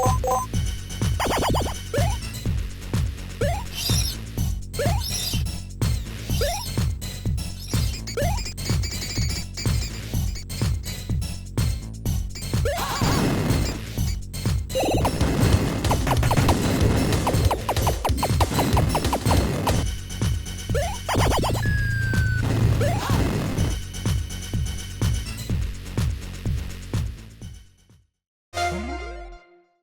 Walk, walk, walk.